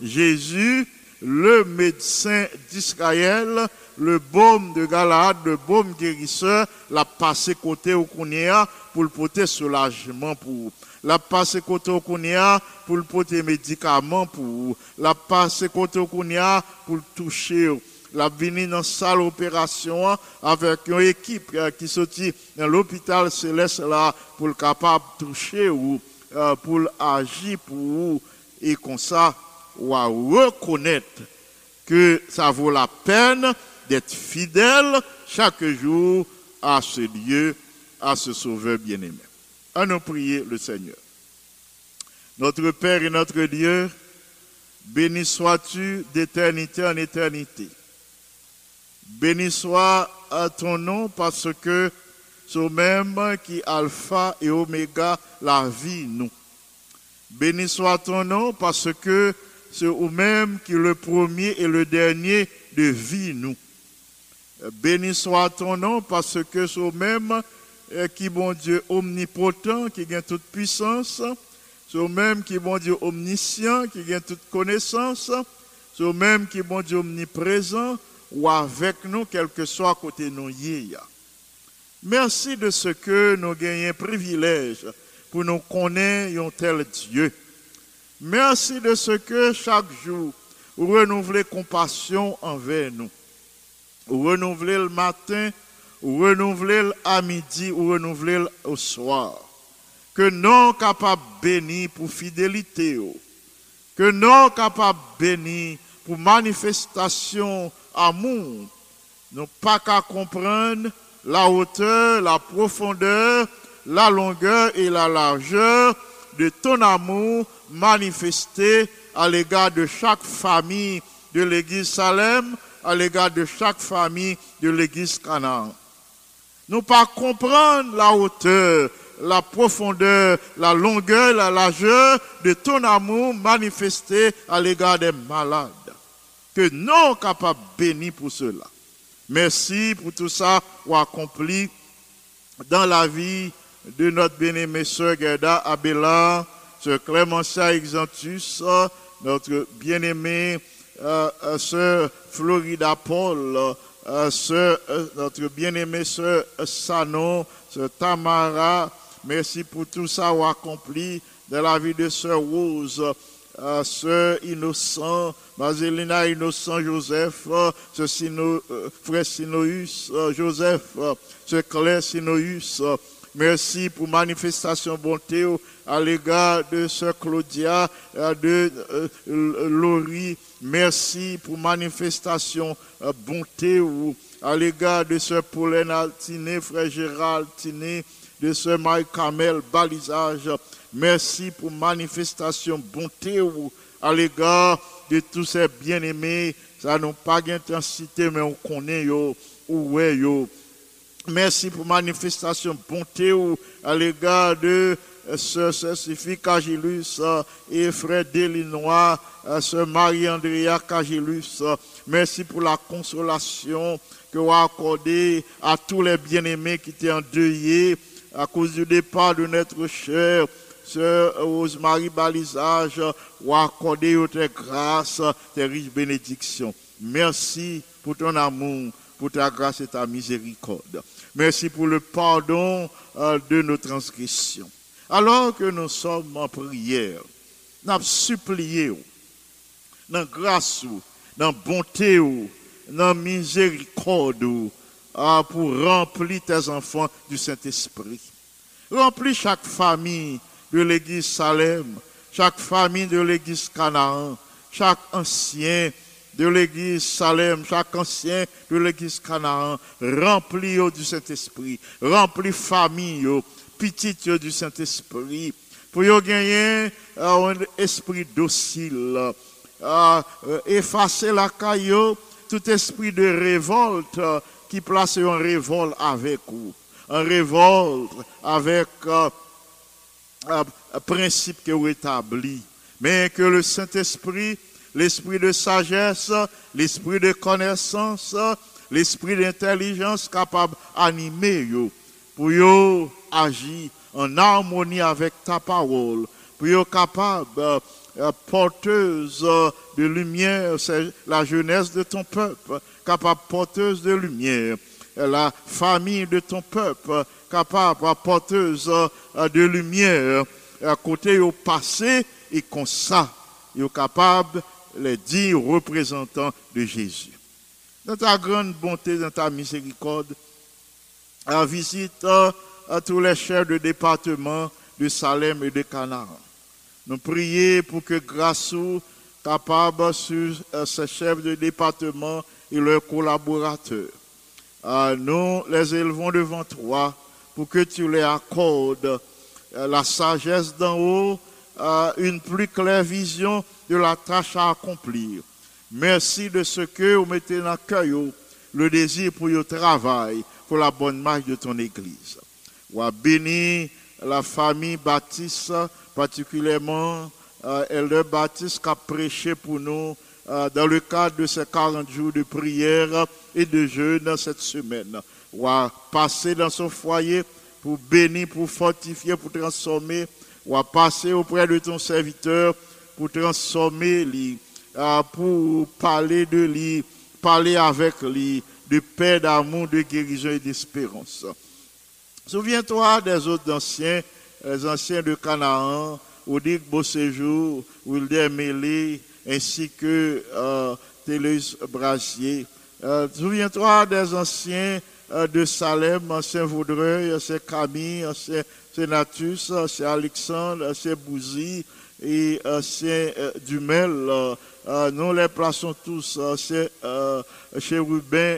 Jésus, le médecin d'Israël, le baume de Galade, le baume guérisseur, l'a passé côté au Kounia pour le porter soulagement pour. L'a passé côté pour le porter médicaments pour. L'a passé côté pour le toucher. La venu dans salle opération avec une équipe euh, qui sortit dans l'hôpital céleste là pour le capable toucher ou euh, pour agir pour vous et comme ça ou reconnaître que ça vaut la peine d'être fidèle chaque jour à ce Dieu, à ce Sauveur bien-aimé. Nous prier le Seigneur. Notre Père et notre Dieu, béni sois-tu d'éternité en éternité. Béni soit à ton nom parce que c'est au même qui alpha et oméga la vie nous. Béni soit ton nom parce que c'est au même qui le premier et le dernier de vie nous. Béni soit ton nom parce que c'est au même qui bon Dieu omnipotent, qui gagne toute puissance. Au même qui bon Dieu omniscient, qui gagne toute connaissance. Au même qui bon Dieu omniprésent ou avec nous, quel que soit côté nous y. Merci de ce que nous gagnons privilège pour nous connaître un tel Dieu. Merci de ce que chaque jour, vous renouvelez compassion envers nous. Vous renouvelez le matin, renouvelez à midi, vous renouvelez au soir. Que nous capables bénis pour fidélité. Que nous capables bénis pour manifestation amour. Nous pas qu'à comprendre la hauteur, la profondeur, la longueur et la largeur de ton amour manifesté à l'égard de chaque famille de l'église Salem, à l'égard de chaque famille de l'église Canaan. Nous pas comprendre la hauteur, la profondeur, la longueur, la largeur de ton amour manifesté à l'égard des malades. Que nous capables bénis pour cela. Merci pour tout ça ou accompli dans la vie de notre bien-aimée sœur Gerda Abela, sœur Clémentia Exantus, notre bien-aimée euh, euh, sœur Florida Paul, euh, euh, notre bien-aimée sœur Sanon, sœur Tamara. Merci pour tout ça accompli dans la vie de sœur Rose, euh, sœur Innocent, Marcelina Innocent Joseph, euh, euh, frère Sinoïus euh, Joseph, euh, sœur Claire Sinoïus. euh, Merci pour manifestation bonté à l'égard de sœur Claudia, euh, de euh, Laurie. Merci pour manifestation euh, bonté au- à l'égard de sœur Pauline Altiné, frère Gérald Altiné, de sœur Marie Camel Balisage. Merci pour manifestation bonté au- à l'égard de tous ces bien-aimés. Ça n'a pas d'intensité, mais on connaît yo, ou ouais yo. Merci pour manifestation bonté ou à l'égard de sœur Sophie Cagilus euh, et frère Delinois, euh, sœur Marie-Andrea Cagilus. euh, Merci pour la consolation que vous accordée à tous les bien-aimés qui étaient endeuillés à cause du départ de notre chère sœur Rosemary Balisage, ou accordé tes grâces, tes riches bénédictions. Merci pour ton amour, pour ta grâce et ta miséricorde. Merci pour le pardon euh, de nos transgressions. Alors que nous sommes en prière, nous ou, dans grâce, dans bonté, dans miséricorde, ah, pour remplir tes enfants du Saint-Esprit. Remplis chaque famille de l'église Salem, chaque famille de l'église Canaan, chaque ancien de l'église Salem, chaque ancien de l'église Canaan, remplis du Saint-Esprit, remplis famille, du Saint-Esprit, pour yo gagner euh, un esprit docile, euh, euh, effacer la caillou, tout esprit de révolte qui place en révolte avec vous, en révolte avec euh, principe que vous établi, mais que le Saint-Esprit, l'esprit de sagesse, l'esprit de connaissance, l'esprit d'intelligence capable d'animer pour yo agir en harmonie avec ta parole, pour yo capable euh, euh, porteuse euh, de lumière, c'est la jeunesse de ton peuple, capable porteuse de lumière, la famille de ton peuple, capable porteuse de lumière, à côté au passé et comme ça, ils sont capables les dix représentants de Jésus. Dans ta grande bonté, dans ta miséricorde, visite à tous les chefs de département de Salem et de Canaan. Nous prions pour que aux capable sur euh, ces chefs de département et leurs collaborateurs. Euh, nous les élevons devant toi pour que tu les accordes euh, la sagesse d'en haut, euh, une plus claire vision de la tâche à accomplir. Merci de ce que vous mettez dans le cœur le désir pour le travail, pour la bonne marche de ton Église. Ou béni la famille Baptiste, particulièrement euh, Elder Baptiste qui a prêché pour nous euh, dans le cadre de ces 40 jours de prière et de jeûne cette semaine. Ou passer dans son foyer pour bénir, pour fortifier, pour transformer, ou à passer auprès de ton serviteur pour transformer euh, pour parler de lui, parler avec lui, de paix, d'amour, de guérison et d'espérance. Souviens-toi des autres anciens, les anciens de Canaan, Odik Beauséjour, Wilder Mélé, ainsi que euh, Télus Brasier. Euh, Souviens-toi des anciens de Salem, ancien Vaudreuil, ancien Camille, ancien Sénatus, ancien Alexandre, ancien Bouzy et ancien euh, Dumel. euh, euh, nous les plaçons tous, euh, chez, euh,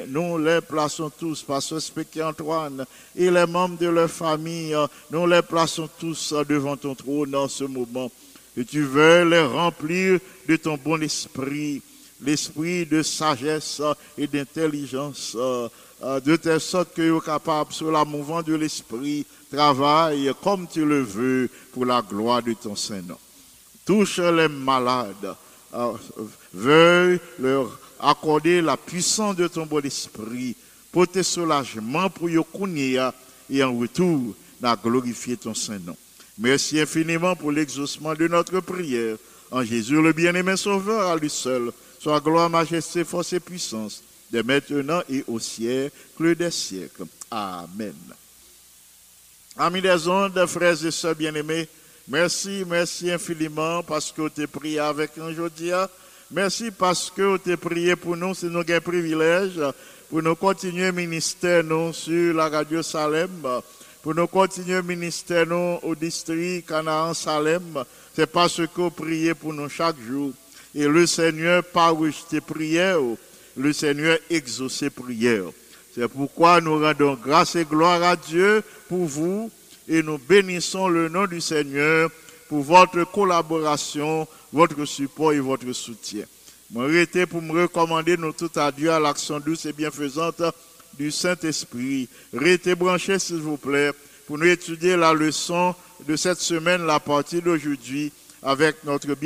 nous les plaçons tous, Pasteur Spéky Antoine et les membres de leur famille, euh, nous les plaçons tous euh, devant ton trône en ce moment. Que tu veux les remplir de ton bon esprit, l'esprit de sagesse euh, et d'intelligence, euh, euh, de telle sorte que es capable, sur la mouvement de l'esprit, travaille comme tu le veux pour la gloire de ton Saint-Nom. Touche les malades, euh, veuille leur accorder la puissance de ton bon esprit, pour tes soulagements pour Yokunia et en retour, n'a glorifié ton Saint-Nom. Merci infiniment pour l'exaucement de notre prière. En Jésus, le bien-aimé Sauveur, à lui seul, soit gloire, majesté, force et puissance, de maintenant et au siècle des siècles. Amen. Amis des ondes, frères et sœurs bien-aimés, merci, merci infiniment parce que avez prié avec nous aujourd'hui. Merci parce que avez prié pour nous, c'est nous un privilège pour nous continuer ministère nous sur la radio Salem, pour nous continuer ministère nous au district Canaan Salem. C'est parce que priez pour nous chaque jour. Et le Seigneur, pas rejeté prière, le Seigneur exaucé prière. C'est pourquoi nous rendons grâce et gloire à Dieu pour vous et nous bénissons le nom du Seigneur pour votre collaboration, votre support et votre soutien. Moi, arrêtez pour me recommander nous tout à l'action douce et bienfaisante du Saint-Esprit. Restez branchés, s'il vous plaît, pour nous étudier la leçon de cette semaine, la partie d'aujourd'hui, avec notre bien